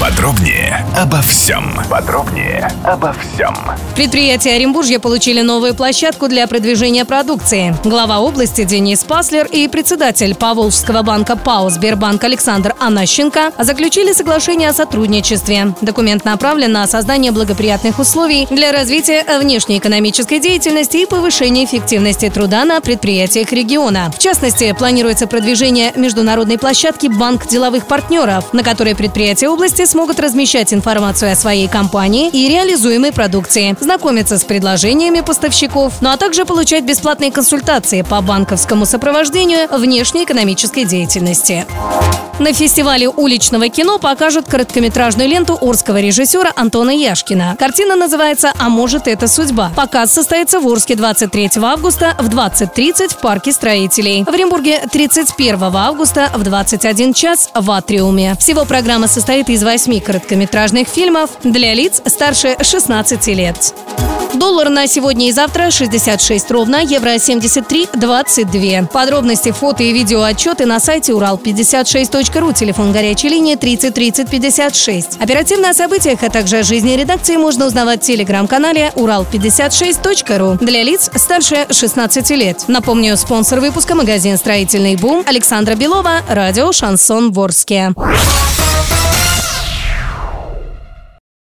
Подробнее обо всем. Подробнее обо всем. Предприятия Оренбуржья получили новую площадку для продвижения продукции. Глава области Денис Паслер и председатель Поволжского банка ПАО «Сбербанк» Александр Анащенко заключили соглашение о сотрудничестве. Документ направлен на создание благоприятных условий для развития внешнеэкономической деятельности и повышения эффективности труда на предприятиях региона. В частности, планируется продвижение международной площадки «Банк деловых партнеров», на которой предприятия области смогут размещать информацию о своей компании и реализуемой продукции, знакомиться с предложениями поставщиков, ну а также получать бесплатные консультации по банковскому сопровождению внешней экономической деятельности. На фестивале уличного кино покажут короткометражную ленту орского режиссера Антона Яшкина. Картина называется «А может, это судьба». Показ состоится в Орске 23 августа в 20.30 в Парке строителей. В Оренбурге 31 августа в 21 час в Атриуме. Всего программа состоит из восьми короткометражных фильмов для лиц старше 16 лет. Доллар на сегодня и завтра 66 ровно, евро 73 22. Подробности, фото и видео отчеты на сайте урал56.ру, телефон горячей линии 30 30 56. Оперативно о событиях, а также о жизни редакции можно узнавать в телеграм-канале урал56.ру для лиц старше 16 лет. Напомню, спонсор выпуска магазин «Строительный бум» Александра Белова, радио «Шансон Ворске».